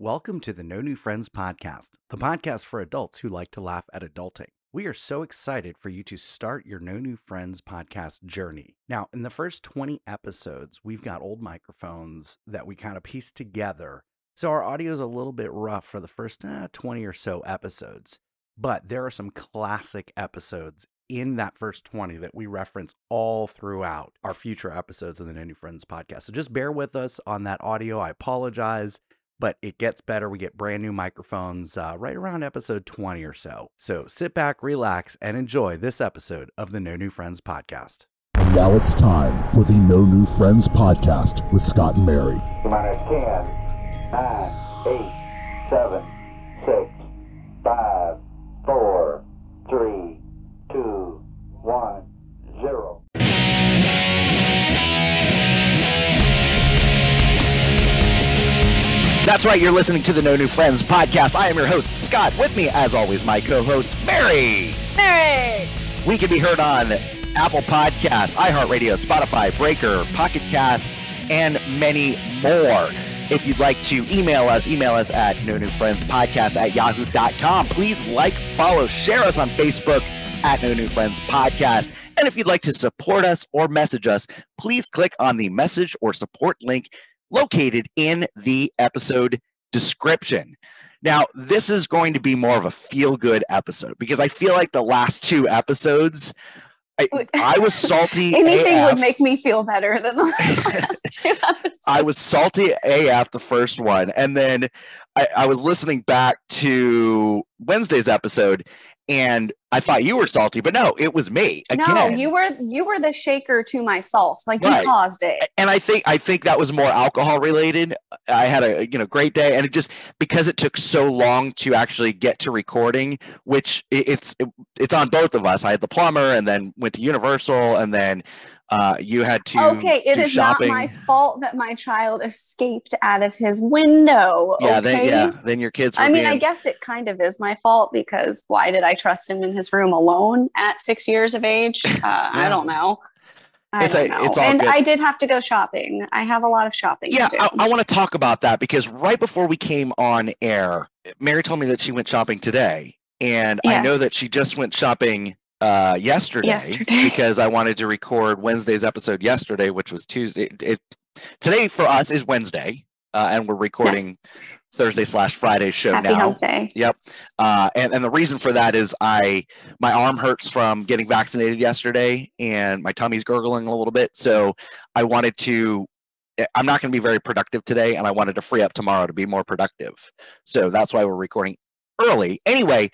Welcome to the No New Friends podcast, the podcast for adults who like to laugh at adulting. We are so excited for you to start your No New Friends podcast journey. Now, in the first 20 episodes, we've got old microphones that we kind of pieced together. So our audio is a little bit rough for the first uh, 20 or so episodes. But there are some classic episodes in that first 20 that we reference all throughout our future episodes of the No New Friends podcast. So just bear with us on that audio. I apologize but it gets better. We get brand new microphones uh, right around episode 20 or so. So sit back, relax, and enjoy this episode of the No New Friends podcast. And now it's time for the No New Friends podcast with Scott and Mary. Minus 10, 9, 8, 7, 6, 5, 4, 3, 2, 1, That's right, you're listening to the No New Friends podcast. I am your host, Scott. With me, as always, my co host, Mary. Mary! We can be heard on Apple Podcasts, iHeartRadio, Spotify, Breaker, Pocket Cast, and many more. If you'd like to email us, email us at no new friends podcast at yahoo.com. Please like, follow, share us on Facebook at No New Friends Podcast. And if you'd like to support us or message us, please click on the message or support link located in the episode description. Now, this is going to be more of a feel good episode because I feel like the last two episodes, I, I was salty. Anything AF. would make me feel better than the last two episodes. I was salty AF the first one. And then I, I was listening back to Wednesday's episode and I thought you were salty, but no, it was me again. no, you were you were the shaker to my salt. Like you Right. caused it. and I think I think that was more alcohol related. I had a you know great day, and it just because it took so long to actually get to recording, which it's it's on both of us. I had the plumber, and then went to Universal, and then uh, you had to okay, it is shopping. not my fault that my child escaped out of his window. yeah, okay? then yeah, then your kids. Were I mean, I guess it kind of is my fault because why did I trust him in his room alone at six years of age? Uh, I don't know. I It's a- it's all and good. I did have to go shopping. I have a lot of shopping. Yeah, to do. I, I want to talk about that because right before we came on air, Mary told me that she went shopping today, and I know that she just went shopping uh, yesterday, Yesterday. because I wanted to record Wednesday's episode yesterday, which was Tuesday. It, it today for us is Wednesday, uh, and we're recording Thursday slash Friday show Happy now. Yep. Uh, and, and the reason for that is I my arm hurts from getting vaccinated yesterday and my tummy's gurgling a little bit. So I wanted to I'm not going to be very productive today and I wanted to free up tomorrow to be more productive. So that's why we're recording early. Anyway,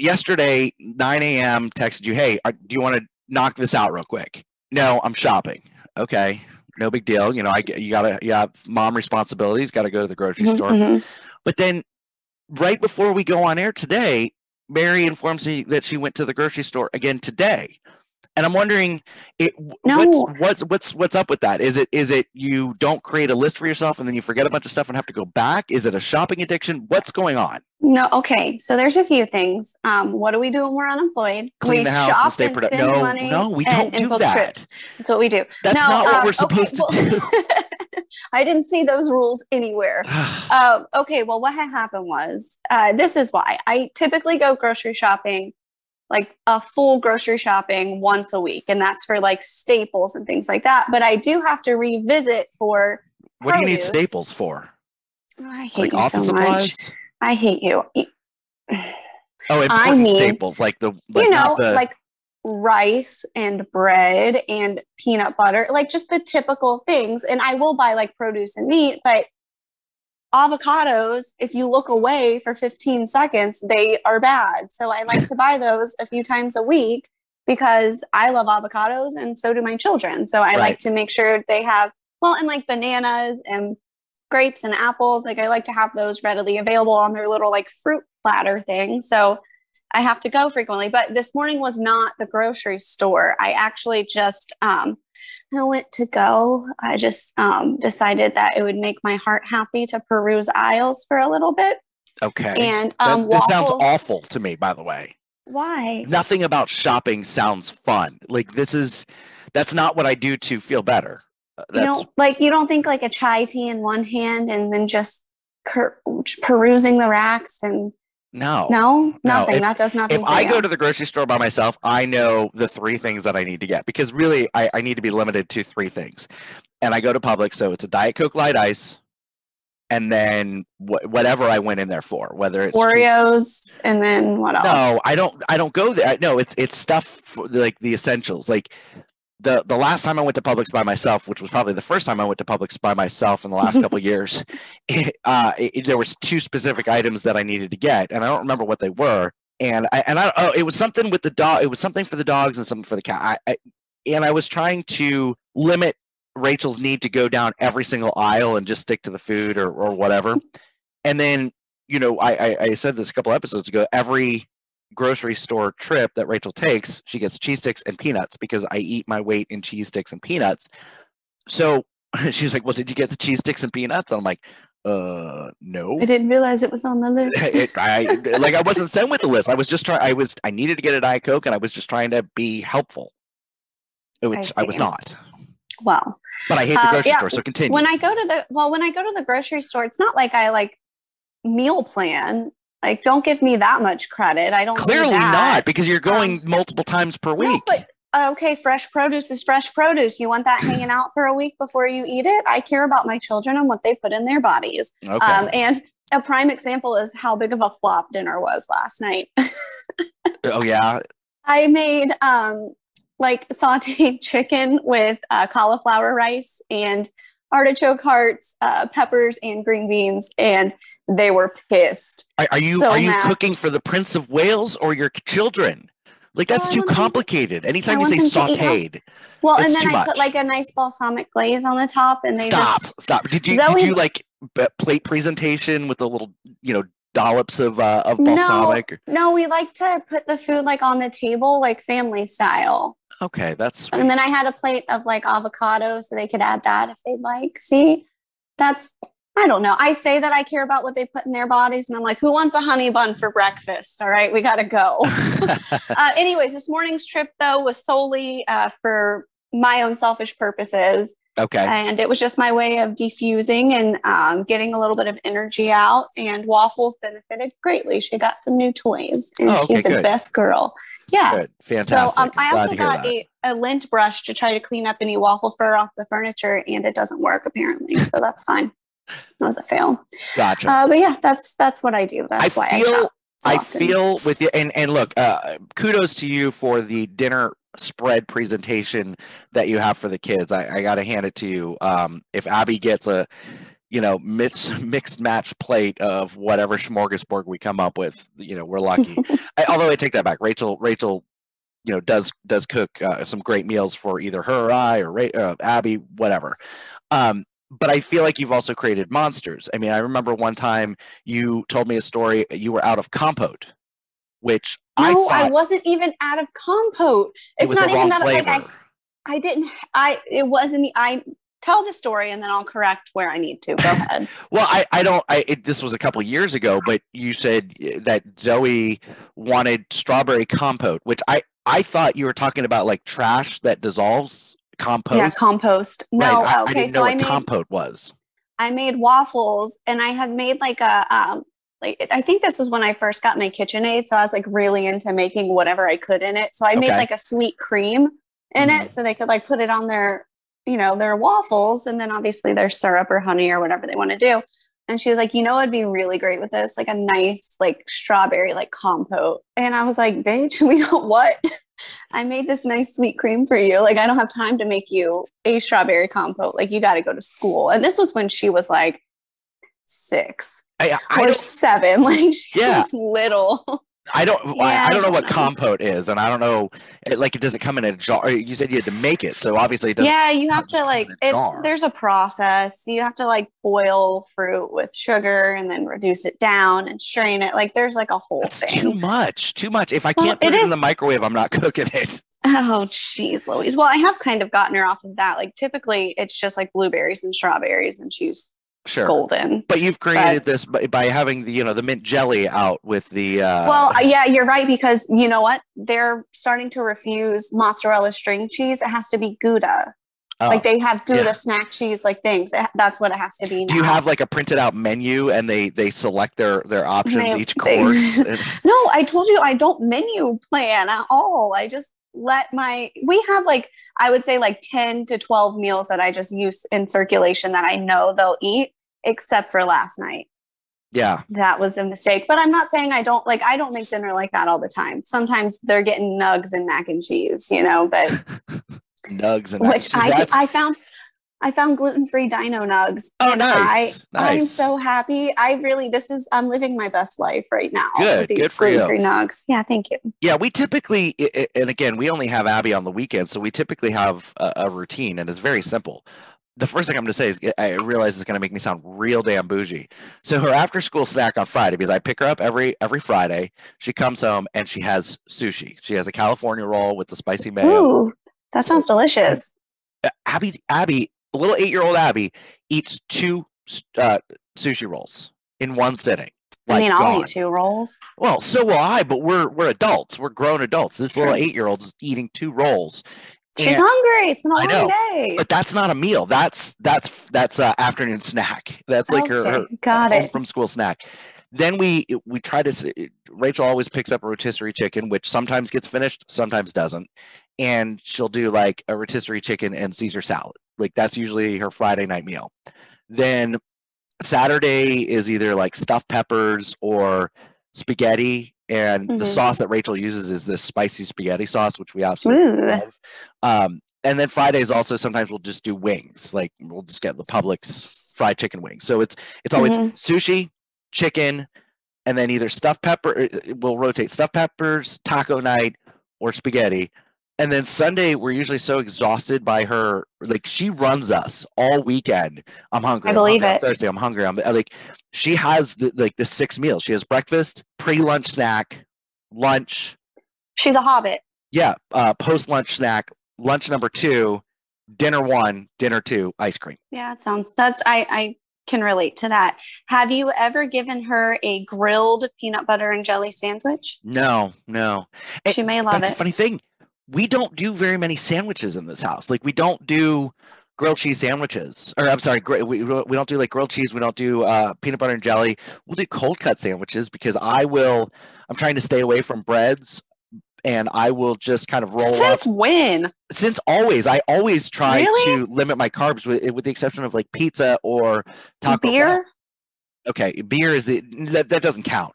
yesterday 9 a.m. texted you, hey, uh, do you want to knock this out real quick? No, I'm shopping. Okay. No big deal. You know, I you gotta you have mom responsibilities, gotta go to the grocery Mhm, store. mhm. But then right before we go on air today, Mary informs me that she went to the grocery store again today. And I'm wondering it No. what's what's what's what's up with that? Is it is it you don't create a list for yourself and then you forget a bunch of stuff and have to go back? Is it a shopping addiction? What's going on? No, okay. So there's a few things. Um, what do we do when we're unemployed? Clean we the house shop and stay productive. No, money no, we don't and do book that. trips. That's what we do. That's No, not what um, we're okay, supposed to do. I didn't see those rules anywhere. Um, okay, well, what had happened was uh, this is why I typically go grocery shopping, like a full grocery shopping once a week, and that's for like staples and things like that. But I do have to revisit for. what do you need staples for? Oh, I hate Like you office so much. supplies? I hate you. Oh, important mean, staples like the like you know, the like rice and bread and peanut butter, like just the typical things. And I will buy like produce and meat, but avocados, if you look away for 15 seconds, they are bad. So I like to buy those a few times a week because I love avocados and so do my children. So I Right. like to make sure they have, well, and like bananas and grapes and apples. Like I like to have those readily available on their little like fruit platter thing. So I have to go frequently. But this morning was not the grocery store. I actually just um I went to go. I just um decided that it would make my heart happy to peruse aisles for a little bit. okay. And That- um this sounds awful to me, by the way. Why? nothing about shopping sounds fun. Like this is that's not what I do to feel better. Uh, You That's don't like you don't think like a chai tea in one hand and then just perusing the racks and No. no, nothing. if- that does nothing. If I you. go to the grocery store by myself, I know the three things that I need to get because really I, I need to be limited to three things. And I go to Publix, so it's a Diet Coke Light Ice, and then wh- whatever I went in there for, whether it's Oreos, and then what else? No, I don't. I don't go there. No, it's it's stuff for, like the essentials. Like the the last time I went to Publix by myself, which was probably the first time I went to Publix by myself in the last couple of years, it, uh, it, there was two specific items that I needed to get, and I don't remember what they were. And I and I oh, it was something with the dog. It was something for the dogs and something for the cat. I, I, and I was trying to limit Rachel's need to go down every single aisle and just stick to the food or or whatever. And then you know, I, I, I said this a couple episodes ago. Every grocery store trip that Rachel takes, she gets cheese sticks and peanuts because I eat my weight in cheese sticks and peanuts. So she's like, "Well, did you get the cheese sticks and peanuts?" And I'm like, "Uh, no." I didn't realize it was on the list. It- I like I wasn't sent with the list. I was just trying. I was I needed to get a diet coke, and I was just trying to be helpful, which I, was not. well, But I hate the Uh, grocery yeah, store, so continue. when I go to the well, when I go to the grocery store, it's not like I like meal plan. Like, don't give me that much credit. I don't Clearly not, because you're going multiple times per week. No, but uh, okay, fresh produce is fresh produce. You want that hanging out for a week before you eat it? I care about my children and what they put in their bodies. okay. Um, and a prime example is how big of a flop dinner was last night. oh yeah. I made um, like sauteed chicken with uh, cauliflower rice and artichoke hearts, uh, peppers, and green beans, and they were pissed. Are, are you so are you mad. cooking for the Prince of Wales or your children? Like that's too them to- complicated. Anytime I you say want them to eat health- sautéed, Well, and then I much. put like a nice balsamic glaze on the top, and they stop, just stop. Did you did you like plate presentation with the little you know dollops of uh, of No. balsamic? no. We like to put the food like on the table, like family style. Okay, that's sweet. And then I had a plate of like avocado, so they could add that if they'd like. See, that's I don't know. I say that I care about what they put in their bodies, and I'm like, who wants a honey bun for breakfast? All right, we got to go. uh, anyways, this morning's trip though was solely uh, for my own selfish purposes, okay. and it was just my way of defusing and um, getting a little bit of energy out. And waffles benefited greatly. She got some new toys, and Oh, okay, she's the good. best girl. Yeah. Good. Fantastic. So um, I also got a, a lint brush to try to clean up any waffle fur off the furniture, and it doesn't work apparently. So that's fine. That was a fail. Gotcha. Uh, but yeah, that's that's what I do. That's I why I feel shop. so I often. feel with you and and look, uh, kudos to you for the dinner spread presentation that you have for the kids. I, I got to hand it to you. Um, if Abby gets a you know mixed mixed match plate of whatever smorgasbord we come up with, you know we're lucky. I, although I take that back, Rachel Rachel. You know, does does cook uh, some great meals for either her or I or uh, Abby, whatever. Um, but I feel like you've also created monsters. I mean, I remember one time you told me a story. You were out of compote, which I No, I, thought wasn't even out of compote. it It's was not even that flavor. like I, I didn't I it wasn't I tell the story and then I'll correct where I need to. Go ahead. well, I, I don't. I it, this was a couple years ago, but you said that Zoe wanted strawberry compote, which I I thought you were talking about like trash that dissolves compost. Yeah, compost. Right, No, I, I okay, so I made compote was. I made waffles and I had made like a um like I think this was when I first got my KitchenAid, so I was like really into making whatever I could in it. So I made Okay. like a sweet cream in Mhm. it so they could like put it on their you know their waffles and then obviously their syrup or honey or whatever they want to do. And she was like, you know, it'd be really great with this, like a nice like strawberry like compote. And I was like, bitch, we don't what? I made this nice sweet cream for you. Like, I don't have time to make you a strawberry compote. Like, you got to go to school. And this was when she was like six I, I or seven. Like, she Yeah. was little. I don't I, Yeah, I I don't know what compote is, and I don't know it, like it does it come in a jar? You said you had to make it, so obviously it doesn't. Yeah, you have to like, it's, there's a process. You have to like boil fruit with sugar and then reduce it down and strain it. Like, there's like a whole That's thing. too much. Too much. If I Well, can't put it it, in is- the microwave, I'm not cooking it. Oh, jeez, Louise. Well, I have kind of gotten her off of that. Like, typically, it's just like blueberries and strawberries, and she's Sure. golden. But you've created this by, by having the you know the mint jelly out with the. Uh, Well, yeah, you're right because you know what? They're starting to refuse mozzarella string cheese. It has to be Gouda. Oh, like they have Gouda yeah. snack cheese, like things. That's what it has to be. do you have like a printed out menu and they they select their their options They- each they- course? And- No, I told you I don't menu plan at all. I just let my we have like I would say like 10 to 12 meals that I just use in circulation that I know they'll eat except for last night. yeah. That was a mistake. But I'm not saying I don't like I don't make dinner like that all the time. Sometimes they're getting nugs and mac and cheese, you know, but Nugs and which. I That's- I found I found gluten-free dino nugs. Oh, nice, I, I'm so happy. I really this is I'm living my best life right now. Good, with these good for you. gluten-free nugs. Yeah, thank you. Yeah, we typically, and again, we only have Abby on the weekend, so we typically have a, a routine, and it's very simple. The first thing I'm going to say is I realize it's going to make me sound real damn bougie. So her after school snack on Friday, because I pick her up every every Friday, she comes home and she has sushi. She has a California roll with the spicy mayo. Ooh, that sounds delicious. Uh, Abby, Abby, little eight year old Abby eats two uh, sushi rolls in one sitting. I mean, I'll gone. eat two rolls. Well, so will I, but we're we're adults. We're grown adults. This little eight year old's eating two rolls. She's And- hungry. It's been a long know, day. but that's not a meal. That's that's that's uh, afternoon snack. That's like her, her Okay, got home it. from school snack. Then we we try to. Rachel always picks up a rotisserie chicken, which sometimes gets finished, sometimes doesn't, and she'll do like a rotisserie chicken and Caesar salad. Like that's usually her Friday night meal. Then Saturday is either like stuffed peppers or spaghetti, and the Mhm. sauce that Rachel uses is this spicy spaghetti sauce, which we absolutely Ooh. love. Um, and then Fridays also sometimes we'll just do wings, like we'll just get the Publix fried chicken wings. So it's it's always Mhm. sushi, chicken, and then either stuffed pepper. uh, We'll rotate stuffed peppers, taco night, or spaghetti. And then Sunday, we're usually so exhausted by her. Like she runs us all weekend. I'm hungry. I I'm believe hungry, I'm it. Thursday, I'm hungry. I'm uh, like, she has the, like the six meals. She has breakfast, pre-lunch snack, lunch, She's a hobbit. yeah, uh, post lunch snack, lunch number two, dinner one, dinner two, ice cream. Yeah, it sounds that's I I can relate to that. Have you ever given her a grilled peanut butter and jelly sandwich? No, no. She may love That's it. a funny thing. We don't do very many sandwiches in this house. Like we don't do grilled cheese sandwiches, or I'm sorry, we we don't do like grilled cheese. We don't do uh, peanut butter and jelly. We'll do cold cut sandwiches because I will. I'm trying to stay away from breads. And I will just kind of roll up Since when? since always i always try Really? to limit my carbs with with the exception of like pizza or taco Bell. Beer? okay beer is the that, that doesn't count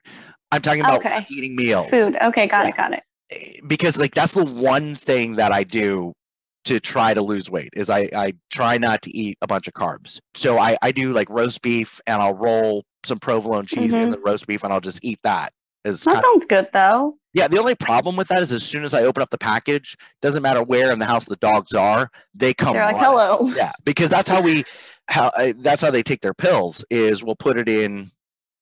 i'm talking about Okay. eating meals Food. Okay, got Yeah. it, got it. Because like that's the one thing that i do to try to lose weight is i i try not to eat a bunch of carbs so i i do like roast beef and i'll roll some provolone cheese in Mhm. the roast beef and i'll just eat that as That kind of- sounds good though. yeah, the only problem with that is as soon as I open up the package, doesn't matter where in the house the dogs are, they come. They're like, running. hello. Yeah, because that's how we, how uh, that's how they take their pills. Is we'll put it in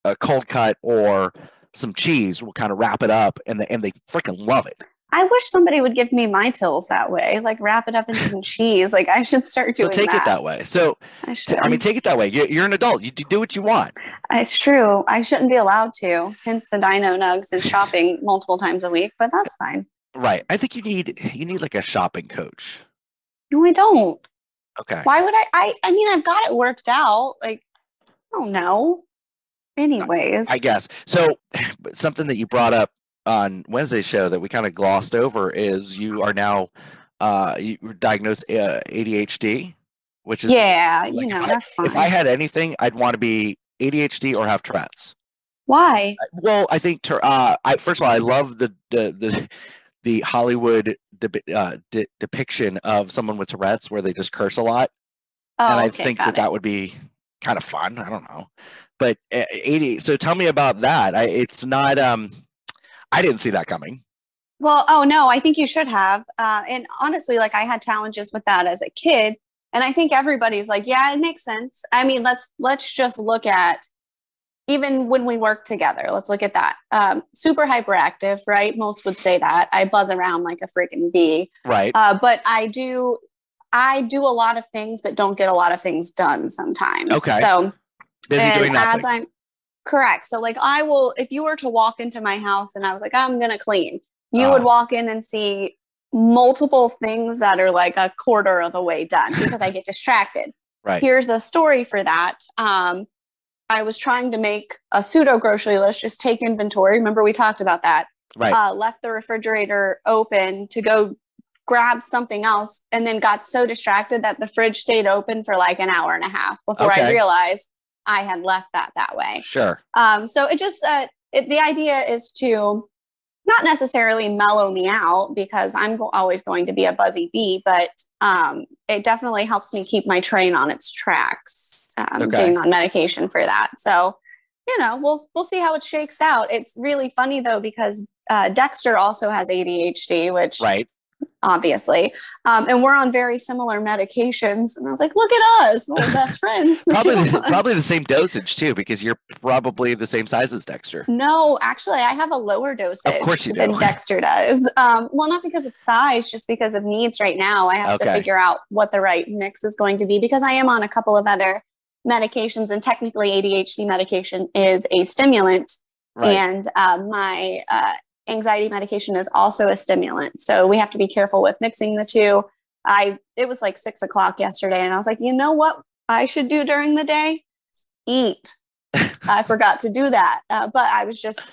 a cold cut or some cheese. We'll kind of wrap it up, and they, and they freaking love it. I wish somebody would give me my pills that way. Like wrap it up in some cheese. Like I should start doing. That. So take that. it that way. So I t-. I mean, take it that way. You, you're an adult. You do do what you want. Uh, it's true. I shouldn't be allowed to. Hence the dino nugs and shopping multiple times a week. But that's fine. Right. I think you need you need like a shopping coach. No, I don't. Okay. Why would I? I I mean, I've got it worked out. Like, I don't know. Anyways, I guess. So something that you brought up on Wednesday's show that we kind of glossed over is you are now uh you were diagnosed uh, ADHD, which is yeah, like, you know I- that's fine. if I had anything, I'd want to be ADHD or have Tourette's. Why? Well, I think uh I first of all I love the the the, the Hollywood depi- uh, de- depiction of someone with Tourette's where they just curse a lot. Oh, and I okay, think that it. that would be kind of fun. I don't know, but uh, eighty. So tell me about that. I, it's not. Um, I didn't see that coming. Well, oh no, I think you should have. Uh, and honestly, like I had challenges with that as a kid, and I think everybody's like, yeah, it makes sense. I mean, let's let's just look at even when we work together. Let's look at that. Um, super hyperactive, right? Most would say that I buzz around like a freaking bee. Right. Uh, but I do, I do a lot of things, but don't get a lot of things done sometimes. Okay. So Busy and doing as. I'm correct. So like I will if you were to walk into my house and I was like, I'm gonna clean, you would Uh. walk in and see multiple things that are like a quarter of the way done because I get distracted. Right. Here's a story for that. Um, I was trying to make a pseudo grocery list, just take inventory. Remember, we talked about that. Right. Uh, left the refrigerator open to go grab something else, and then got so distracted that the fridge stayed open for like an hour and a half before I realized I had left that that way. sure. Um, so it just uh, it, the idea is to not necessarily mellow me out because I'm go- always going to be a buzzy bee, but um, it definitely helps me keep my train on its tracks. Um, Okay. Being on medication for that, so you know we'll we'll see how it shakes out. It's really funny though because uh, Dexter also has ADHD, which Right. Obviously, um, and we're on very similar medications. And I was like, look at us, we're best friends. Probably the, probably the same dosage too, because you're probably the same size as Dexter. No, actually, I have a lower dosage of course you than do. Dexter does. Um, well, not because of size, just because of needs right now. I have to figure out what the right mix is going to be because I am on a couple of other medications, and technically, ADHD medication is a stimulant, Right. and uh, my uh, anxiety medication is also a stimulant. So we have to be careful with mixing the two. I it was like six o'clock yesterday, and I was like, you know what I should do during the day? Eat. I forgot to do that, uh, but I was just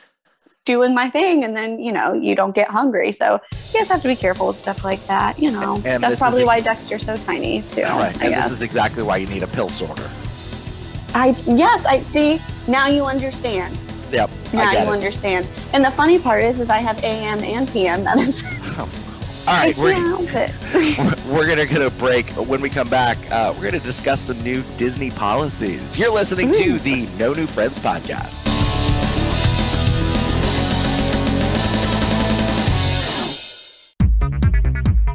doing my thing, and then you know you don't get hungry, so you guys have to be careful with stuff like that. You know, And that's probably why ex- Dexter's so tiny too. right. And guess. this is exactly why you need a pill sorter. I yes, I see. Now you understand. Yep. Now I you it. understand. And the funny part is, is I have AM and PM medicine. All I. We're, can't help it. we're gonna get a break. When we come back, uh, we're gonna discuss some new Disney policies. You're listening to the No New Friends podcast.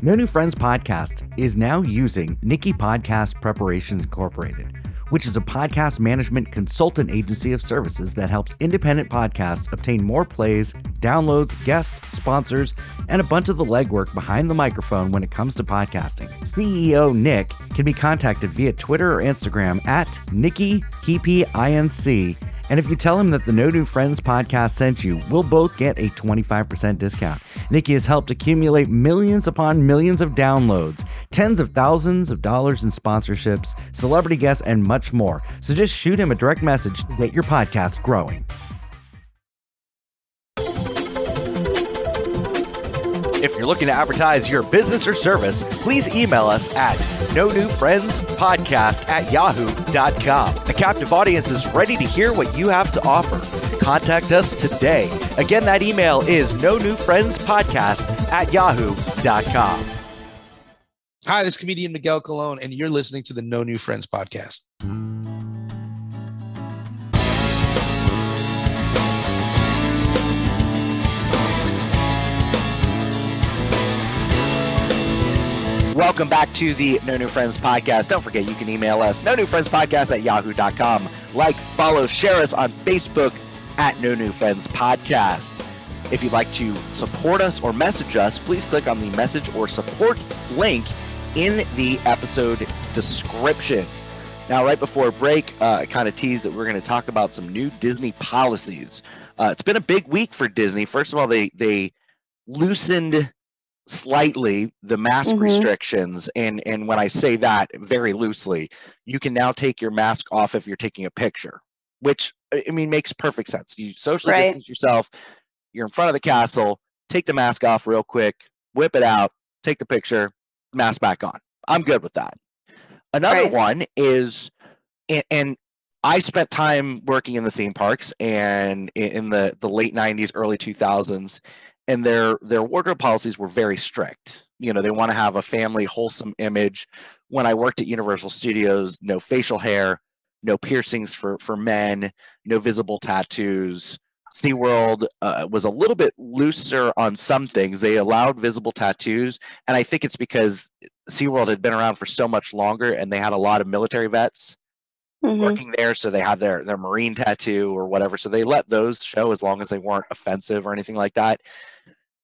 No New Friends podcast is now using Nikki Podcast Preparations Incorporated, which is a podcast management consultant agency of services that helps independent podcasts obtain more plays, downloads, guests, sponsors, and a bunch of the legwork behind the microphone when it comes to podcasting. CEO Nick can be contacted via Twitter or Instagram at Nikki Inc. And if you tell him that the No New Friends podcast sent you, we'll both get a 25% discount. Nikki has helped accumulate millions upon millions of downloads, tens of thousands of dollars in sponsorships, celebrity guests, and much more. So just shoot him a direct message to get your podcast growing. If you're looking to advertise your business or service, please email us at no new friends podcast at yahoo.com. A captive audience is ready to hear what you have to offer. Contact us today. Again, that email is no new friends podcast at yahoo.com. Hi, this is comedian Miguel Colon, and you're listening to the No New Friends podcast. Welcome back to the No New Friends podcast. Don't forget, you can email us, no new friends podcast at yahoo.com. Like, follow, share us on Facebook at No New Friends Podcast. If you'd like to support us or message us, please click on the message or support link in the episode description. Now, right before break, uh, I kind of teased that we're going to talk about some new Disney policies. Uh, it's been a big week for Disney. First of all, they they loosened slightly the mask Mhm. restrictions, and and when I say that very loosely, you can now take your mask off if you're taking a picture, which I I mean makes perfect sense. You socially Right. distance yourself. You're in front of the castle. Take the mask off real quick. Whip it out. Take the picture. Mask back on. I'm good with that. Another Right. one is, and, and I spent time working in the theme parks and in the the late '90s, early 2000s, and their their wardrobe policies were very strict. You know, they want to have a family wholesome image. When I worked at Universal Studios, no facial hair, no piercings for for men, no visible tattoos. SeaWorld uh, was a little bit looser on some things. They allowed visible tattoos, and I think it's because SeaWorld had been around for so much longer and they had a lot of military vets Mhm. working there, so they have their their marine tattoo or whatever. So they let those show as long as they weren't offensive or anything like that.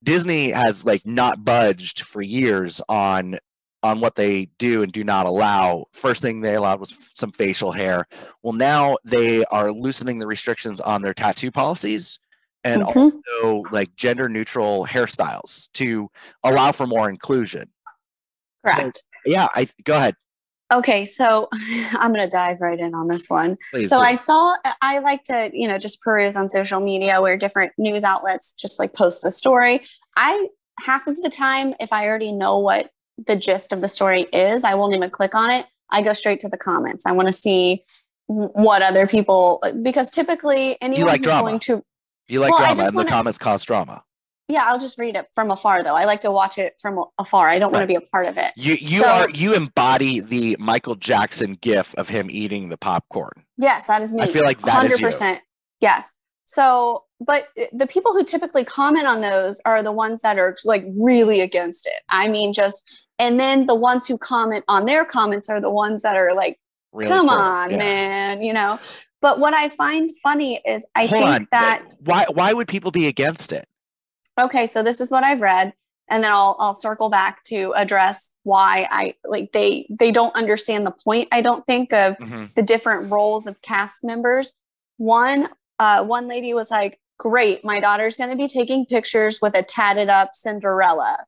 Disney has like not budged for years on on what they do and do not allow. First thing they allowed was some facial hair. Well, now they are loosening the restrictions on their tattoo policies. and Mhm. also like gender neutral hairstyles to allow for more inclusion. Correct. Yeah, I go ahead, Okay, so I'm going to dive right in on this one. please. So do. I saw, I like to, you know, just peruse on social media where different news outlets just like post the story. I, half of the time, if I already know what the gist of the story is, I won't even click on it. I go straight to the comments. I want to see what other people, because typically anyone like who's drama. going to, you like well, drama, and wanna- the comments cause drama. Yeah, I'll just read it from afar though. I like to watch it from afar. I don't want to be a part of it. You you So- are you embody the Michael Jackson gif of him eating the popcorn. Yes, that is me. I feel like that is you. 100%. Yes. So, but the people who typically comment on those are the ones that are like really against it. I mean, just, and then the ones who comment on their comments are the ones that are like, Really come it. on, Yeah. man, you know? But what I find funny is I Hold think on. that, why why would people be against it? Okay, so this is what I've read. And then I'll, I'll circle back to address why I like they they don't understand the point. I don't think of Mhm. the different roles of cast members. One, uh, one lady was like, "Great, my daughter's going to be taking pictures with a tatted up Cinderella."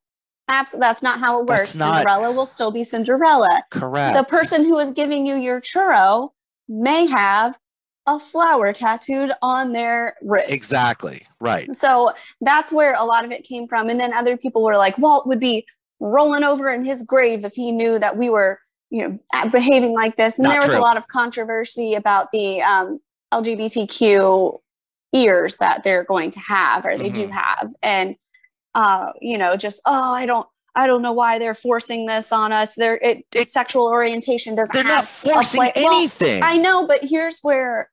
Abs- that's not how it works. Cinderella will still be Cinderella. Correct. The person who is giving you your churro may have a flower tattooed on their wrist. Exactly. Right. So that's where a lot of it came from. And then other people were like, Walt would be rolling over in his grave if he knew that we were, you know, behaving like this. And Not there was true. a lot of controversy about the um, LGBTQ ears that they're going to have or they do Mhm. have. And, uh, you know, just, oh, I don't. I don't know why they're forcing this on us. Their it, It- sexual orientation doesn't They're not forcing play- well, anything. I know, but here's where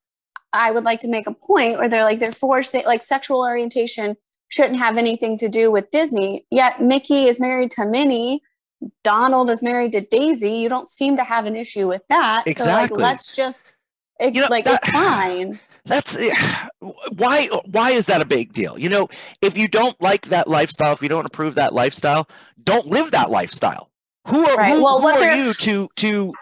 I would like to make a point where they're like they're forcing like sexual orientation shouldn't have anything to do with Disney. Yet Mickey is married to Minnie, Donald is married to Daisy. You don't seem to have an issue with that. So Exactly. like let's just it, You know, like that- it's fine. That's eh, why why is that a big deal? You know, if you don't like that lifestyle, if you don't approve that lifestyle, don't live that lifestyle. Who are Right. who, Well, who are they're- you to to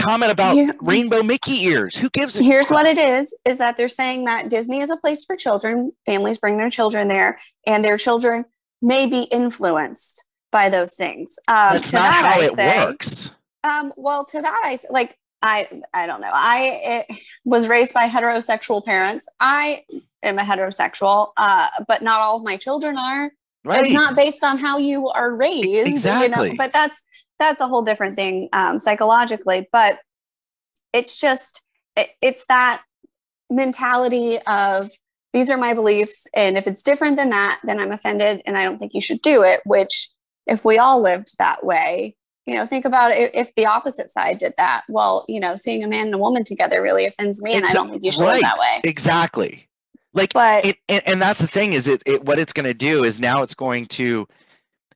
comment about rainbow Mickey ears? Who gives a Here's crap? what it is is that they're saying that Disney is a place for children. Families bring their children there and their children may be influenced by those things. Um, That's not that how I it say- works. Um, well, to that I like I I don't know. I it, was raised by heterosexual parents. I am a heterosexual, uh, but not all of my children are. Right. It's not based on how you are raised, You exactly. know, but that's that's a whole different thing um, psychologically. But it's just it, it's that mentality of these are my beliefs, and if it's different than that, then I'm offended, and I don't think you should do it. Which, if we all lived that way, you know, think about it. If the opposite side did that, well, you know, seeing a man and a woman together really offends me, and I don't think you should right. live that way. exactly. Like But it, and, and that's the thing is it, it what it's going to do is now it's going to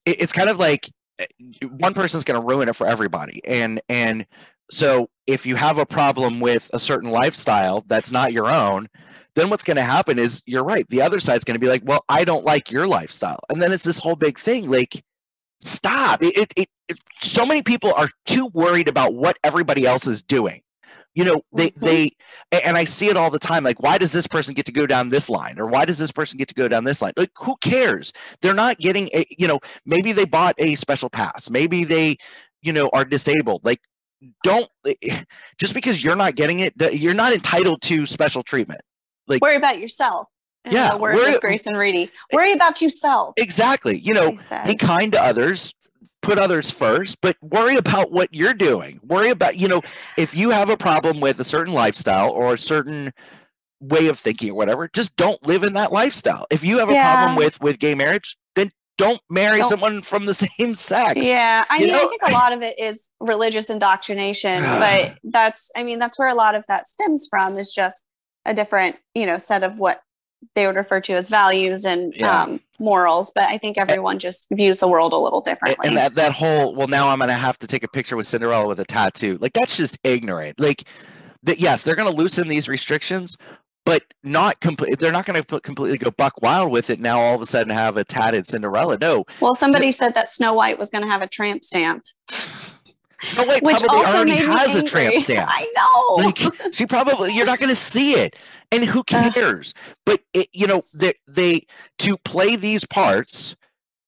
it, it's kind of like eh, one person's going to ruin it for everybody and and so if you have a problem with a certain lifestyle that's not your own then what's going to happen is you're right the other side's going to be like well i don't like your lifestyle and then it's this whole big thing like stop it, it, it, it so many people are too worried about what everybody else is doing you know they Mhm. they and I see it all the time. Like, why does this person get to go down this line, or why does this person get to go down this line? Like, who cares? They're not getting a, you know, maybe they bought a special pass, maybe they, you know, are disabled. Like, don't just because you're not getting it, you're not entitled to special treatment. Like, worry about yourself. Yeah, worry- of Grayson Reedy. Worry about yourself. Exactly. You know, be kind to others put others first but worry about what you're doing worry about you know if you have a problem with a certain lifestyle or a certain way of thinking or whatever just don't live in that lifestyle if you have a problem with with gay marriage then don't marry Don't- someone from the same sex Yeah, I You mean, I think a lot of it is religious indoctrination, but that's, I mean, that's where a lot of that stems from is just a different, you know, set of what they would refer to as values and Yeah. um, morals. But I think everyone just views the world a little differently. and that that whole well now i'm gonna have to take a picture with cinderella with a tattoo like that's just ignorant like that yes they're gonna loosen these restrictions but not complete they're not gonna completely go buck wild with it now all of a sudden have a tatted cinderella no well, somebody said that Snow White was going to have a tramp stamp. Snow White which probably also already has a tramp stamp. I know. like she probably you're not going to see it and who Ugh. cares but it, you know they, they to play these parts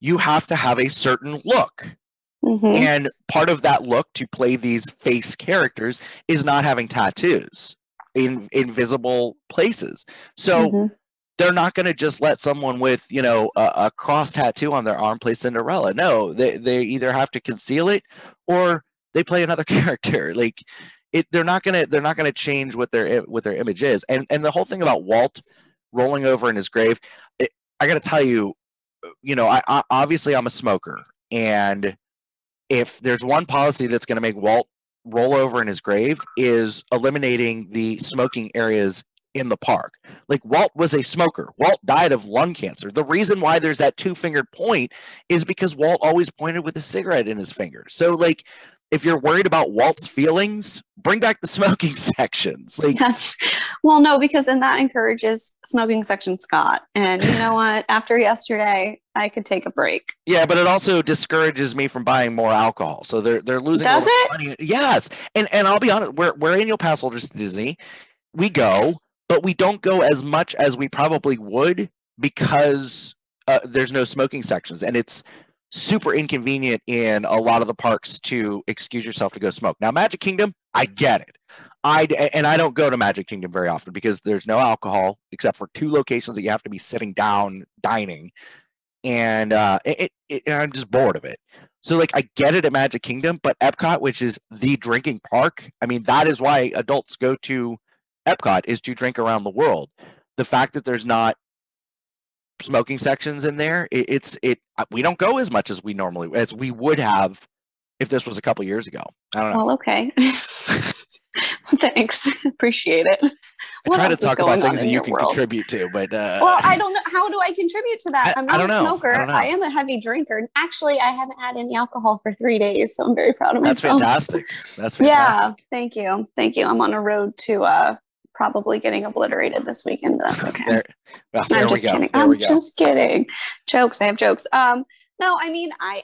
you have to have a certain look Mhm. and part of that look to play these face characters is not having tattoos in invisible places so Mhm. they're not going to just let someone with you know a, a cross tattoo on their arm play cinderella no they, they either have to conceal it or they play another character like it they're not to they're not to change what their what their image is and and the whole thing about walt rolling over in his grave it, i got to tell you you know I, I obviously i'm a smoker and if there's one policy that's to make walt roll over in his grave is eliminating the smoking areas in the park like Walt was a smoker. Walt died of lung cancer. The reason why there's that two fingered point is because Walt always pointed with a cigarette in his finger. So, like, if you're worried about Walt's feelings, bring back the smoking sections. Like, well, no, because then that encourages smoking section Scott. And you know what? After yesterday, I could take a break. yeah, but it also discourages me from buying more alcohol. So they're they're losing. Does of money. Yes, and and I'll be honest, we're we're annual pass holders to Disney. We go, but we don't go as much as we probably would because uh, there's no smoking sections, and it's super inconvenient in a lot of the parks to excuse yourself to go smoke. Now, Magic Kingdom, I get it. I and I don't go to Magic Kingdom very often because there's no alcohol except for two locations that you have to be sitting down dining, and uh, it, it, and I'm just bored of it. So like I get it at Magic Kingdom, but Epcot, which is the drinking park, I mean that is why adults go to Epcot is to drink around the world. The fact that there's not smoking sections in there, it, it's it uh, we don't go as much as we normally as we would have if this was a couple years ago. I don't know. Well, okay. Thanks. Appreciate it. I try to talk about things that you can world? contribute to, but uh, Well, I don't know. How do I contribute to that? I- I'm I not a. I smoker. know. I am a heavy drinker. Actually, I haven't had any alcohol for three days, so I'm very proud of that's myself. That's fantastic. That's fantastic. Yeah, thank you, thank you. I'm on a road to uh, probably getting obliterated this weekend, but that's okay. There, well, there I'm we just go. kidding. I'm just kidding. Jokes. I have jokes. Um, no, I mean, I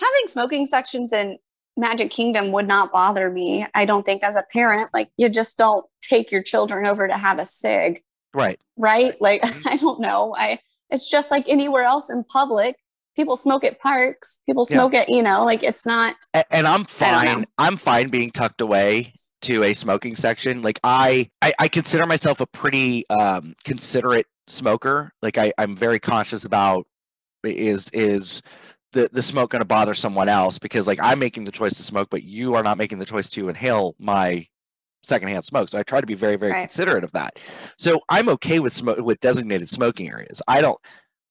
having smoking sections in Magic Kingdom would not bother me. I don't think as a parent, like you just don't take your children over to have a cig, Right. right? Like Mm-hmm. I don't know. I it's just like anywhere else in public. People smoke at parks. People Yeah. smoke at you know, like it's not. A- and I'm I don't know. fine. I'm fine being tucked away to a smoking section. Like I, I, I consider myself a pretty um, considerate smoker. Like I, I'm very conscious about is is the the smoke going to bother someone else because like I'm making the choice to smoke, but you are not making the choice to inhale my secondhand smoke. So I try to be very very Right. considerate of that. So I'm okay with smoke with designated smoking areas. I don't.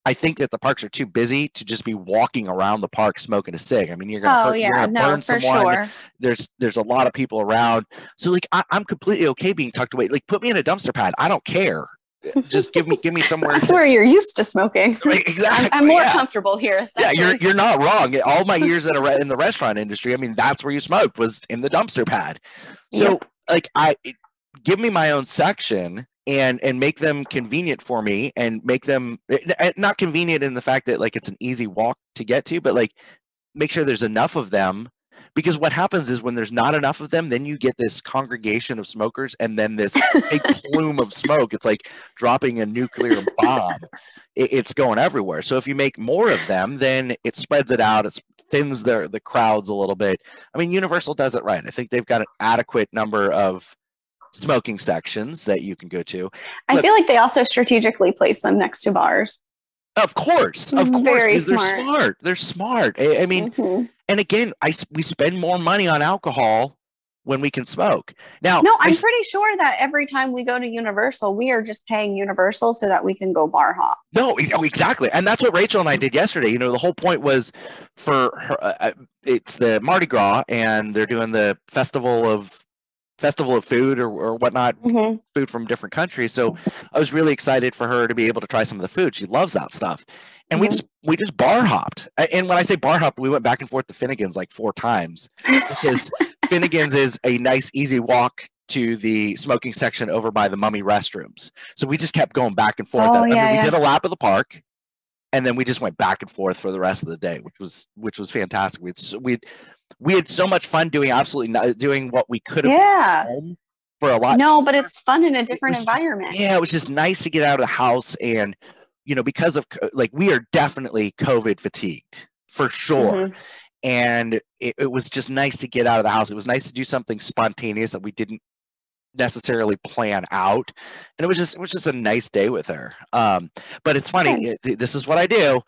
I think that the parks are too busy to just be walking around the park smoking a cig. I mean, you're gonna Oh hurt, you're gonna no, burn someone sure. there's there's a lot of people around so like I, i'm completely okay being tucked away like put me in a dumpster pad i don't care just give me give me somewhere That's where you're used to smoking. Right, exactly I'm more yeah. comfortable here. yeah you're you're not wrong all my years in, a re- in the restaurant industry i mean that's where you smoked was in the dumpster pad so like i give me my own section and and make them convenient for me and make them eh, eh, not convenient in the fact that like it's an easy walk to get to but like make sure there's enough of them because what happens is when there's not enough of them then you get this congregation of smokers and then this big plume of smoke. It's like dropping a nuclear bomb. It's going everywhere. So if you make more of them then it spreads it out. It thins the the crowds a little bit. I mean universal does it right. I think they've got an adequate number of smoking sections that you can go to I feel like they also strategically place them next to bars. of course of course Very 'cause they're smart. smart they're smart i, I mean Mhm. and again I we spend more money on alcohol when we can smoke now no, I I'm s- pretty sure that every time we go to Universal, we are just paying Universal so that we can go bar hop. No, oh, exactly, and that's what Rachel and I did yesterday. You know, the whole point was for her. Uh, uh, it's the Mardi Gras, and they're doing the festival of festival of food or, or whatnot, food from different countries. So I was really excited for her to be able to try some of the food. She loves that stuff, and we Mhm. just we just bar hopped. And when I say bar hopped, we went back and forth to Finnegan's like four times because Finnegan's is a nice, easy walk to the smoking section over by the mummy restrooms. So we just kept going back and forth. Oh, I mean, yeah, we yeah. did a lap of the park, and then we just went back and forth for the rest of the day, which was which was fantastic. We'd we'd we had so much fun doing absolutely not, doing what we could have Yeah. for a lot. No, but it's fun in a different was just- environment. Yeah, it was just nice to get out of the house and you know because of like we are definitely COVID fatigued for sure. Mhm. and it, it was just nice to get out of the house. It was nice to do something spontaneous that we didn't necessarily plan out, and it was just it was just a nice day with her. Um, but it's funny. it- this is what I do.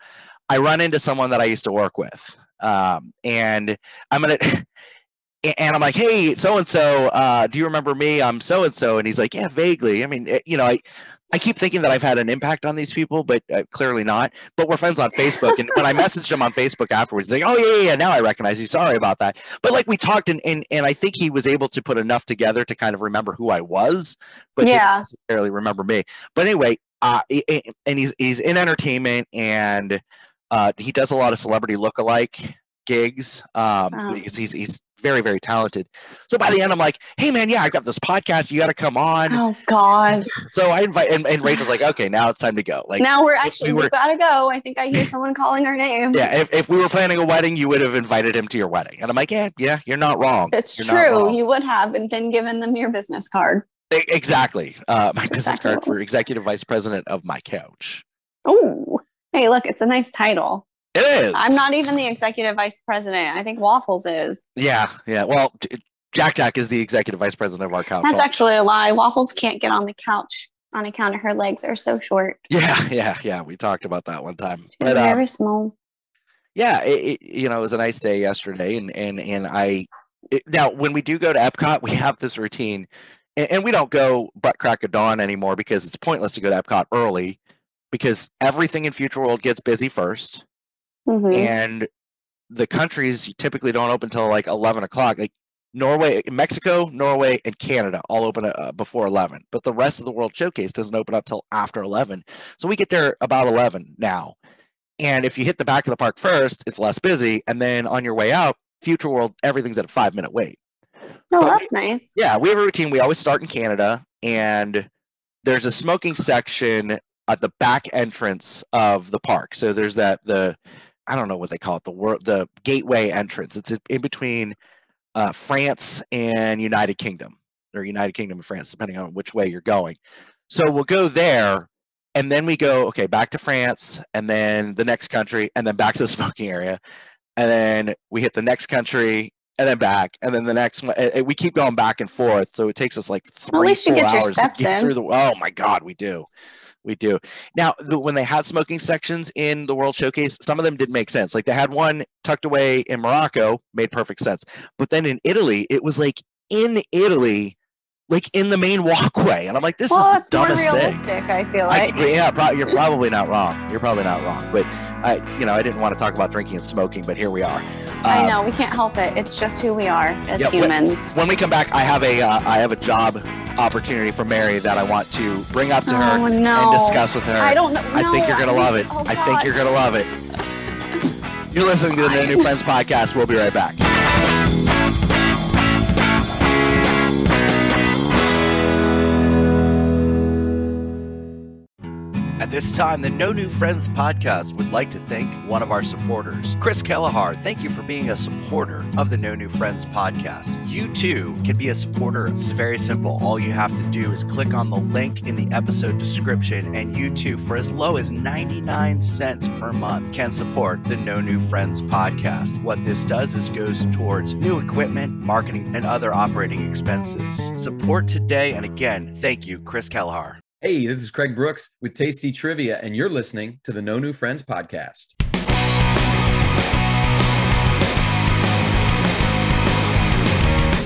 I run into someone that I used to work with, um, and I'm gonna. And I'm like, hey, so and so, do you remember me? I'm so and so, and he's like, yeah, vaguely. I mean, eh, you know, I, I keep thinking that I've had an impact on these people, but uh, clearly not. But we're friends on Facebook, and when I messaged him on Facebook afterwards, he's like, "Oh yeah, yeah, yeah, now I recognize you. Sorry about that." But like we talked, and and and I think he was able to put enough together to kind of remember who I was, but Yeah. necessarily remember me. But anyway, uh, and he's he's in entertainment, and uh, he does a lot of celebrity look-alike gigs um, Oh. because he's he's very very talented. So by the end, I'm like, "Hey man, yeah, I've got this podcast. You got to come on." Oh God. So I invite, and, and Rachel's like, "Okay, now it's time to go." Like. now we're we actually were- we gotta go. I think I hear someone calling our name. Yeah, if, if we were planning a wedding, you would have invited him to your wedding. And I'm like, yeah, yeah, you're not wrong. It's You're true. wrong. You would have, and then given them your business card. Exactly. Uh, my business exactly card for executive vice president of my couch. Oh, hey, look, it's a nice title. It is. I'm not even the executive vice president. I think Waffles is. Yeah, yeah. Well, Jack Jack is the executive vice president of our couch. That's actually a lie. Waffles can't get on the couch on account of her legs are so short. Yeah, yeah, yeah. We talked about that one time. She's But uh, very small. yeah, it, it, you know, it was a nice day yesterday, and and and I it, now when we do go to Epcot, we have this routine, and, and we don't go butt crack of dawn anymore because it's pointless to go to Epcot early, because everything in Future World gets busy first. Mhm. and the countries typically don't open until like 11 o'clock like norway mexico norway and canada all open uh, before 11 but the rest of the world showcase doesn't open up till after 11 so we get there about 11 now and if you hit the back of the park first it's less busy and then on your way out future world everything's at a five minute wait Oh, but- that's nice. yeah, we have a routine. We always start in Canada, and there's a smoking section at the back entrance of the park. So there's that the I don't know what they call it the world the gateway entrance. It's in- between uh, France and United Kingdom, or United Kingdom and France, depending on which way you're going. So we'll go there, and then we go okay back to France, and then the next country, and then back to the smoking area, and then we hit the next country, and then back, and then the next one. we keep going back and forth, so it takes us like three. you four get your steps get in. through the. Oh my God, we do, we do. Now, the, when they had smoking sections in the World Showcase, some of them did make sense. Like they had one tucked away in Morocco, made perfect sense. But then in Italy, it was like in Italy, like in the main walkway, and I'm like, this well, is the more dumbest thing. realistic. I feel I, like. yeah, pro- you're probably not wrong. You're probably not wrong. But I, you know, I didn't want to talk about drinking and smoking, but here we are. I Um, know we can't help it. It's just who we are as yeah, when- humans. When we come back, I have a uh, I have a job opportunity for Mary that I want to bring up to her Oh no! and discuss with her. I don't know. I think you're gonna love it. Oh, I think you're gonna love it. You're listening to the No New Friends podcast. We'll be right back. This time, the No New Friends podcast would like to thank one of our supporters, Chris Kelleher. Thank you for being a supporter of the No New Friends podcast. You too can be a supporter. It's very simple. All you have to do is click on the link in the episode description, and you too, for as low as 99 cents per month, can support the No New Friends podcast. What this does is goes towards new equipment, marketing, and other operating expenses. Support today, and again, thank you, Chris Kelleher. Hey, this is Craig Brooks with Tasty Trivia, and you're listening to the No New Friends podcast.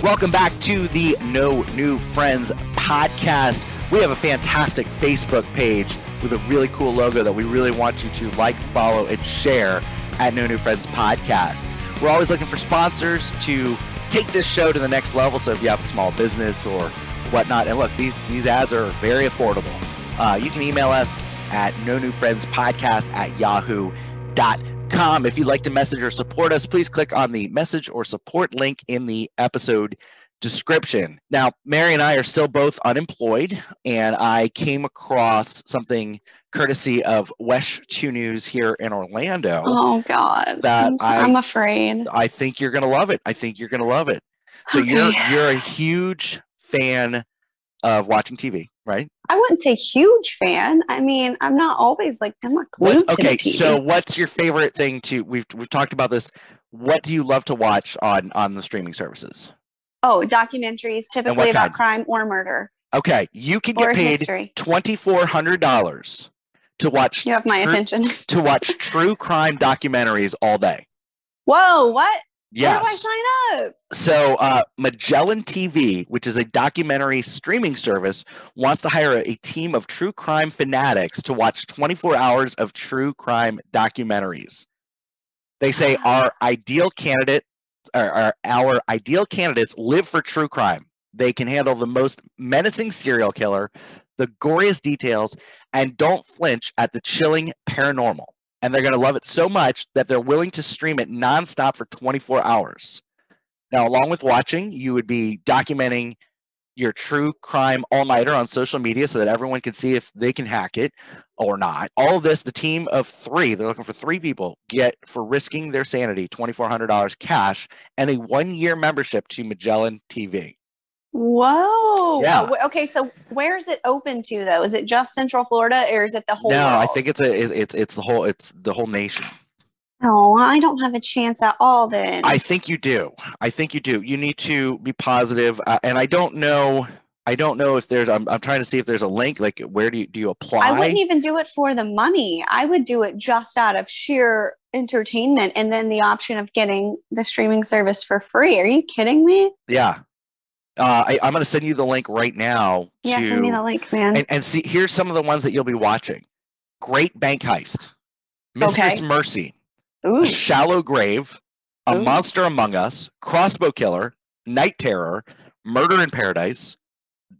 Welcome back to the No New Friends podcast. We have a fantastic Facebook page with a really cool logo that we really want you to like, follow, and share at No New Friends podcast. We're always looking for sponsors to take this show to the next level. So if you have a small business or whatnot, and look, these these ads are very affordable. Uh, you can email us at no new friends podcast at yahoo.com. If you'd like to message or support us, please click on the message or support link in the episode description. Now, Mary and I are still both unemployed, and I came across something courtesy of WESH 2 News here in Orlando. Oh God, That I'm, so- I- I'm afraid. I think you're gonna love it. I think you're gonna love it. So you're you're a huge fan of watching TV, right? I wouldn't say huge fan. I mean, I'm not always like I'm not What's, glued to the okay, TV. so what's your favorite thing to we've we've talked about this. What do you love to watch on on the streaming services? oh, documentaries typically about kind? crime or murder Okay, you can get paid twenty four hundred dollars to watch You have my true, attention. to watch true crime documentaries all day. Whoa, what? Yes. Where do I sign up? So uh, Magellan TV, which is a documentary streaming service, wants to hire a team of true crime fanatics to watch 24 hours of true crime documentaries. They say our ideal candidate, or, or our ideal candidates live for true crime. They can handle the most menacing serial killer, the goriest details, and don't flinch at the chilling paranormal. And they're going to love it so much that they're willing to stream it nonstop for 24 hours. Now, along with watching, you would be documenting your true crime all nighter on social media so that everyone can see if they can hack it or not. All of this, the team of three, they're looking for three people, get for risking their sanity $2,400 cash and a one year membership to Magellan TV. Whoa. Yeah. Uh, okay, so where is it open to though? Is it just Central Florida or is it the whole no, I think it's a it- it's it's the whole it's the whole nation. Oh, I don't have a chance at all then. I think you do. I think you do. You need to be positive, uh, and I don't know. I don't know if there's. I'm, I'm trying to see if there's a link. Like, where do you do you apply? I wouldn't even do it for the money. I would do it just out of sheer entertainment and then the option of getting the streaming service for free. Are you kidding me? Yeah. Uh, I, I'm going to send you the link right now. Yeah, to, send me the link, man. and, and see, here's some of the ones that you'll be watching Great Bank Heist, Mistress Okay. Mercy, Ooh. Shallow Grave, A Ooh. Monster Among Us, Crossbow Killer, Night Terror, Murder in Paradise,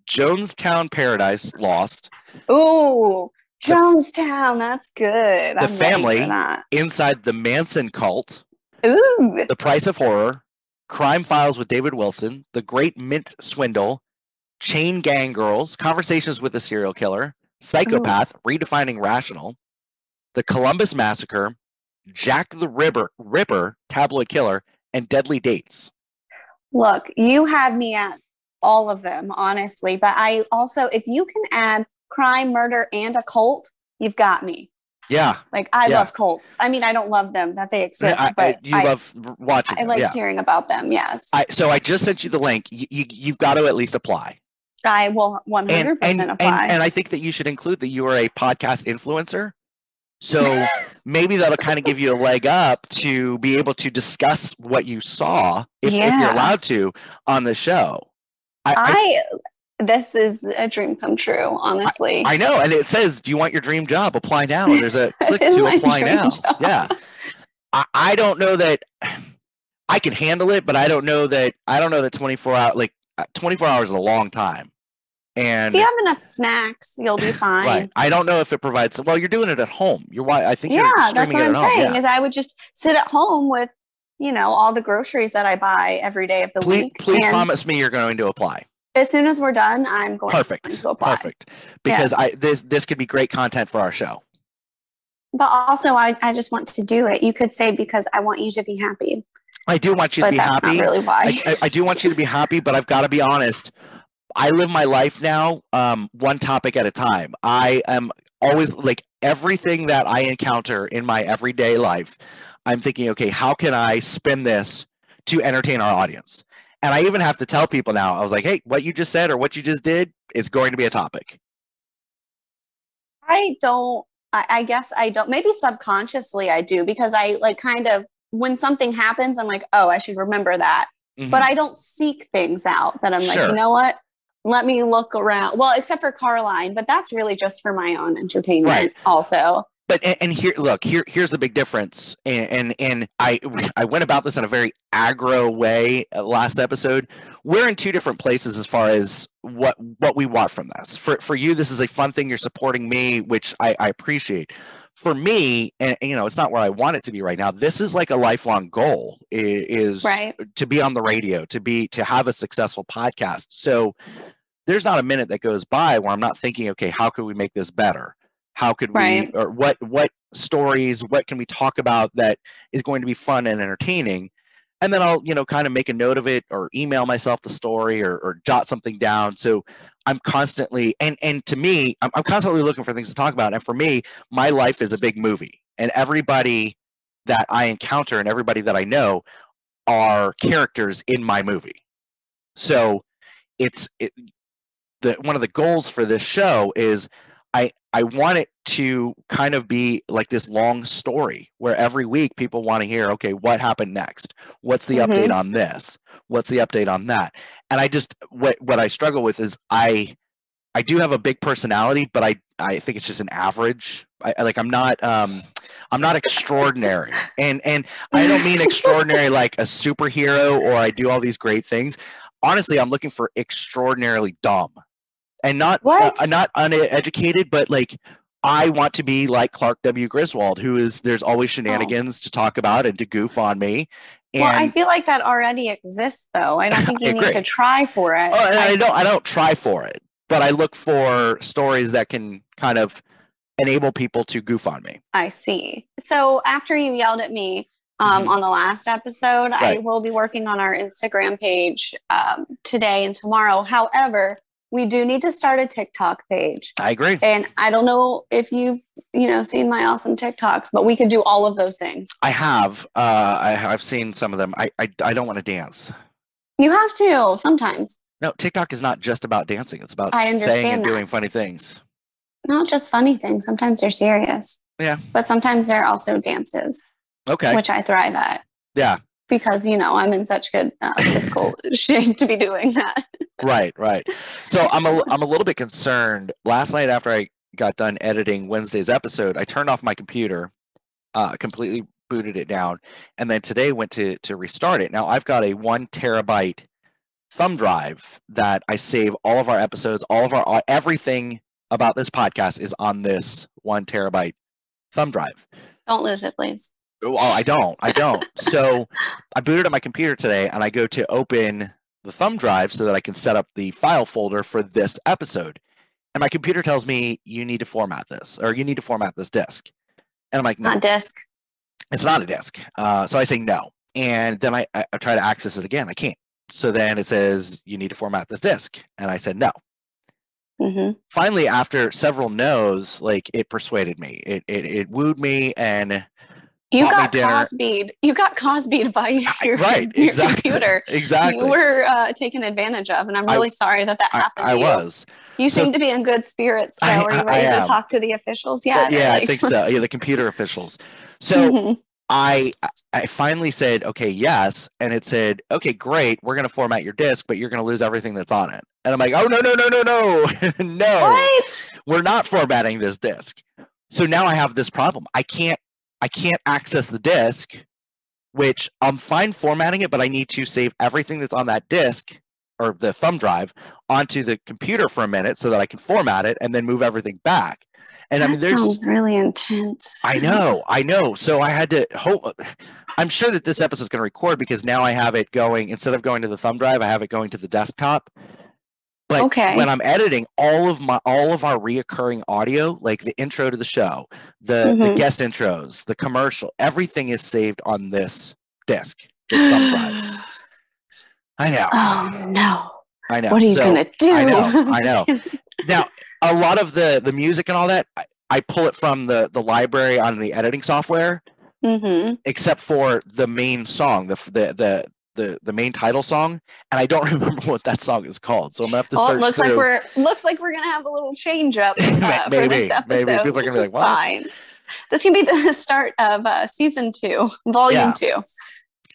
Jonestown Paradise Lost, Ooh. Jonestown, that's good. The I'm Family. that. Inside the Manson Cult, Ooh. The Price of Horror, Crime Files with David Wilson, The Great Mint Swindle, Chain Gang Girls, Conversations with a Serial Killer, Psychopath, oh. Redefining Rational, The Columbus Massacre, Jack the Ripper, Ripper, Tabloid Killer, and Deadly Dates. Look, you had me at all of them, honestly. But I also, if you can add crime, murder, and a cult, you've got me. Yeah, Like I Yeah. love cults. I mean, I don't love them that they exist, I, I- but you I, love watching. I them, like yeah. hearing about them. Yes, I, so I just sent you the link. You, you, you've got to at least apply. I will hundred and, percent and, apply. and I think that you should include that you are a podcast influencer. So maybe that'll kind of give you a leg up to be able to discuss what you saw, if, if you're allowed to, on the show. I, I, I this is a dream come true. Honestly, I know, and it says, "Do you want your dream job? Apply now." And there's a click to apply now. job. Yeah, I, I don't know that I can handle it, but I don't know that I don't know that 24 hours like uh, 24 hours is a long time, and if you have enough snacks, you'll be fine. Right. I don't know if it provides. Well, you're doing it at home. You're why I think Yeah, that's what I'm saying. Yeah. Is I would just sit at home with, you know, all the groceries that I buy every day of the Please, week. please and promise me you're going to apply. As soon as we're done, I'm going Perfect. to apply. Perfect. Because Yes. I this this could be great content for our show. But also, I, I just want to do it. You could say because I want you to be happy, I do want you to but be that's happy. not really why. I, I, I do want you to be happy, but I've got to be honest. I live my life now, um, one topic at a time. I am always like everything that I encounter in my everyday life. I'm thinking, okay, how can I spin this to entertain our audience? And I even have to tell people now. I was like, hey, what you just said or what you just did is going to be a topic. I don't. I, I guess I don't. Maybe subconsciously I do because I like kind of when something happens, I'm like, oh, I should remember that. But I don't seek things out. That I'm like, Mm-hmm. You know what? Let me look around. Well, except for Caroline, but that's really just for my own entertainment. Right. Also, but and, and here look here here's the big difference and, and and i i went about this in a very aggro way uh, last episode we're in two different places as far as what what we want from this for for you this is a fun thing you're supporting me which i i appreciate for me, and, and, you know, it's not where I want it to be right now. This is like a lifelong goal is, Right. to be on the radio, to be to have a successful podcast. So there's not a minute that goes by where I'm not thinking, okay, how could we make this better? How could Right. we or what what stories, what can we talk about that is going to be fun and entertaining? And then I'll, you know, kind of make a note of it or email myself the story or, or jot something down. So I'm constantly and and to me, I'm, I'm constantly looking for things to talk about. And for me, my life is a big movie, and everybody that I encounter and everybody that I know are characters in my movie. So it's it, the one of the goals for this show is I I want it to kind of be like this long story where every week people want to hear, okay, what happened next? What's the update on this? What's the update on that? And I just what what I struggle with is I I do have a big personality, but I I think it's just an average. I- like I'm not um I'm not extraordinary, and and I don't mean extraordinary like a superhero or I do all these great things. Honestly, I'm looking for extraordinarily dumb, and not uh, not uneducated, but like I want to be like Clark W. Griswold, who is there's always shenanigans to talk about and to goof on me. And well, I feel like that already exists, though. I don't think you need to try for it. Oh, and I I- don't I don't try for it, but I look for stories that can kind of enable people to goof on me. I see. So after you yelled at me um, Mhm. on the last episode, I will be working on our Instagram page um, today and tomorrow. However, we do need to start a TikTok page. I agree. And I don't know if you've, you know, seen my awesome TikToks, but we could do all of those things. I have uh I, I've seen some of them. I I, I don't want to dance. You have to sometimes, No, TikTok is not just about dancing. It's about I saying and understand that. doing funny things. not just funny things. Sometimes they're serious. Yeah. But sometimes they're also dances, Okay. which I thrive at. Yeah. Because, you know, I'm in such good uh, physical shape to be doing that. right, right. So I'm a I'm a little bit concerned. Last night after I got done editing Wednesday's episode, I turned off my computer, uh, completely booted it down, and then today went to to restart it. Now I've got a one terabyte thumb drive that I save all of our episodes, all of our everything about this podcast is on this one terabyte thumb drive. Don't lose it, please. Well, I don't. I don't. so I booted up my computer today and I go to open the thumb drive so that I can set up the file folder for this episode. And my computer tells me you need to format this or you need to format this disk. And I'm like, no, Not disc. it's not a disk. Uh, so I say no. And then I, I, I try to access it again. I can't. So then it says you need to format this disk. And I said no. hmm Finally, after several no's, like it persuaded me. It it, it wooed me and You got. Cosby'd. You got Cosby'd by your, right, your exactly. computer. Exactly. You were uh, taken advantage of, and I'm I- really sorry that that I, happened. I to you. was. You So- seem to be in good spirits. I- are you I- I ready to talk to the officials yet? yeah, I Like- think so. Yeah, the computer officials. So Mhm. I I finally said, okay, yes, and it said, okay, great, we're gonna format your disk, but you're gonna lose everything that's on it. And I'm like, oh no no no no no no, What? we're not formatting this disk. So now I have this problem. I can't I can't access the disk, which I'm fine formatting it, but I need to save everything that's on that disk or the thumb drive onto the computer for a minute so that I can format it and then move everything back. And I mean, that there's sounds really intense. I know, I know. So I had to hope. I'm sure that this episode's going to record because now I have it going instead of going to the thumb drive, I have it going to the desktop. But Okay. when I'm editing, all of my all of our reoccurring audio, like the intro to the show, the the Mhm. guest intros, the commercial, everything is saved on this disk, this thumb drive. I know, Oh no! I know. What are you So- gonna do? I know, I know. now a lot of the the music and all that I, I pull it from the the library on the editing software hmm except for the main song the the the the, the main title song and i don't remember what that song is called so i'm gonna have to Well, it search looks like we're looks like we're gonna have a little change up uh, for Maybe, this episode. maybe. People are gonna be like, "What?" Fine. This can be the start of uh, season two, volume Yeah. two,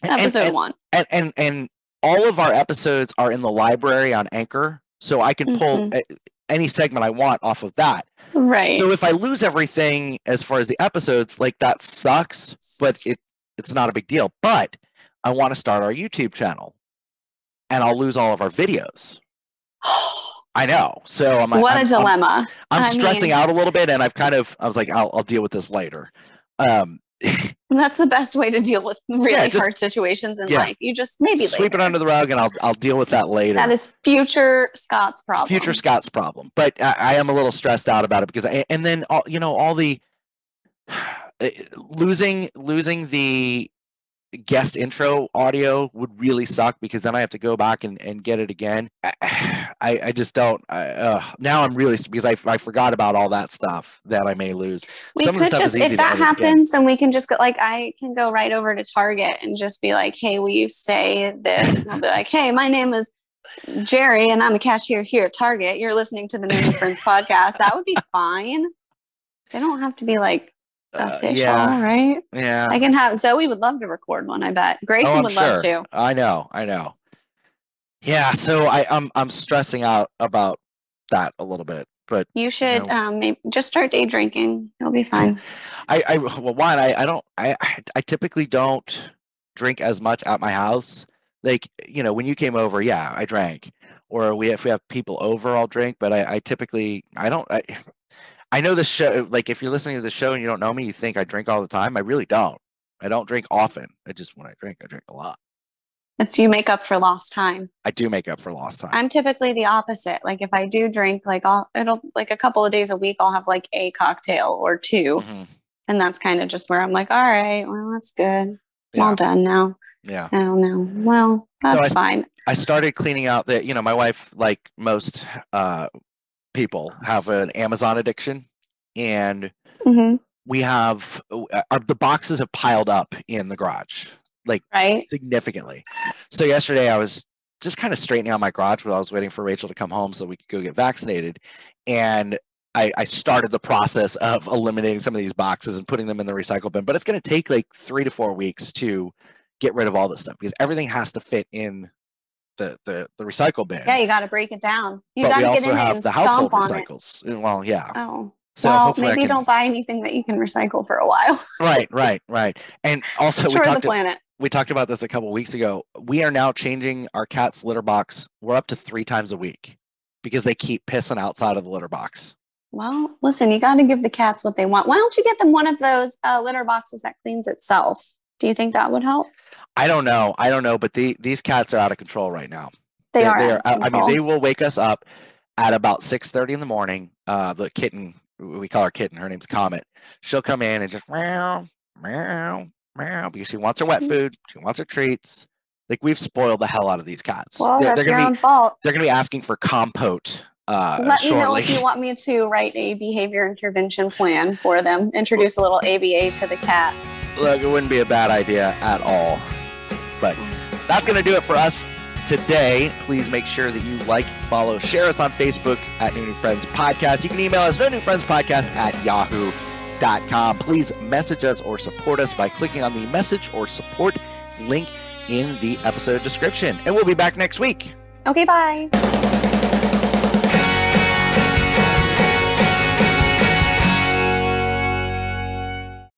And- and- episode and, one. and, and and all of our episodes are in the library on anchor so i can pull Mm-hmm. any segment i want off of that Right. so if i lose everything as far as the episodes like that sucks but it it's not a big deal but i want to start our youtube channel and i'll lose all of our videos I know. So I'm like, what I'm, a I'm- dilemma. I'm, I stressing mean- out a little bit, and I've kind of I was like, I'll, I'll deal with this later. Um, that's the best way to deal with really Yeah, just- hard situations in yeah. life. You just maybe sweep it under the rug, and I'll I'll deal with that later. That is future Scott's It's problem. future Scott's problem, but I, I am a little stressed out about it because I, and then all you know all the losing losing the guest intro audio would really suck because then I have to go back and, and get it again. I, I, just don't. I, uh, now I'm really because I, I forgot about all that stuff that I may lose. we Some of the could stuff just is easy if that happens then we can just go like i can go right over to target and just be like hey will you say this and i'll be like hey my name is jerry and i'm a cashier here at target you're listening to the new friends podcast that would be fine they don't have to be like official yeah, right yeah. i can have zoe would love to record one i bet Oh, I'm would love sure. to I know, I know. Yeah, so I, I'm I'm stressing out about that a little bit, but you should No. um maybe just start day drinking it'll be fine I, I well one I, I don't I I- I typically don't drink as much at my house. Like you know when you came over, yeah, I drank. Or we if we have people over, I'll drink. But I, I typically I don't. I, I know the show. Like if you're listening to the show and you don't know me, you think I drink all the time. I really don't. I don't drink often. I just when I drink, I drink a lot. it's you make up for lost time I do make up for lost time. I'm typically the opposite. Like if I do drink, like I'll it'll like a couple of days a week I'll have like a cocktail or two. Mhm. And that's kind of just where I'm like, all right, well that's good. I'm Yeah, all done now. yeah. I don't know. Well, So I that's fine. I started cleaning out the, you know, my wife, like most uh, people, have an Amazon addiction, and hmm we have uh, our, the boxes have piled up in the garage, like Right. significantly. So yesterday, I was just kind of straightening out my garage while I was waiting for Rachel to come home so we could go get vaccinated, and I, I started the process of eliminating some of these boxes and putting them in the recycle bin. But it's going to take like three to four weeks to get rid of all this stuff because everything has to fit in the the, the recycle bin. Yeah, you got to break it down. You got to get in have and the household stomp on it. recycles. Uh, Well, yeah. Oh, So well, maybe can- don't buy anything that you can recycle for a while. Right, right, right. And also we talked planet. we talked about this a couple weeks ago. We are now changing our cat's litter box. We're up to three times a week because they keep pissing outside of the litter box. Well, listen, you got to give the cats what they want. Why don't you get them one of those uh, litter boxes that cleans itself? Do you think that would help? I don't know. I don't know, but the, these cats are out of control right now. They They're- are. out of I mean, they will wake us up at about six thirty in the morning. Uh, the kitten, we call her kitten. Her name's Comet. She'll come in and just meow, meow, meow because she wants her wet Mhm. food. She wants her treats. Like we've spoiled the hell out of these cats. Well, they're, that's they're your gonna own be fault. they're gonna be asking for compote uh, Let me know if you want me to write a behavior intervention plan for them. Introduce a little ABA to the cats. Look, it wouldn't be a bad idea at all. But that's going to do it for us today. Please make sure that you like, follow, share us on Facebook at No New Friends Podcast. You can email us, No New Friends Podcast at yahoo.com. Please message us or support us by clicking on the message or support link in the episode description. And we'll be back next week. Okay, bye.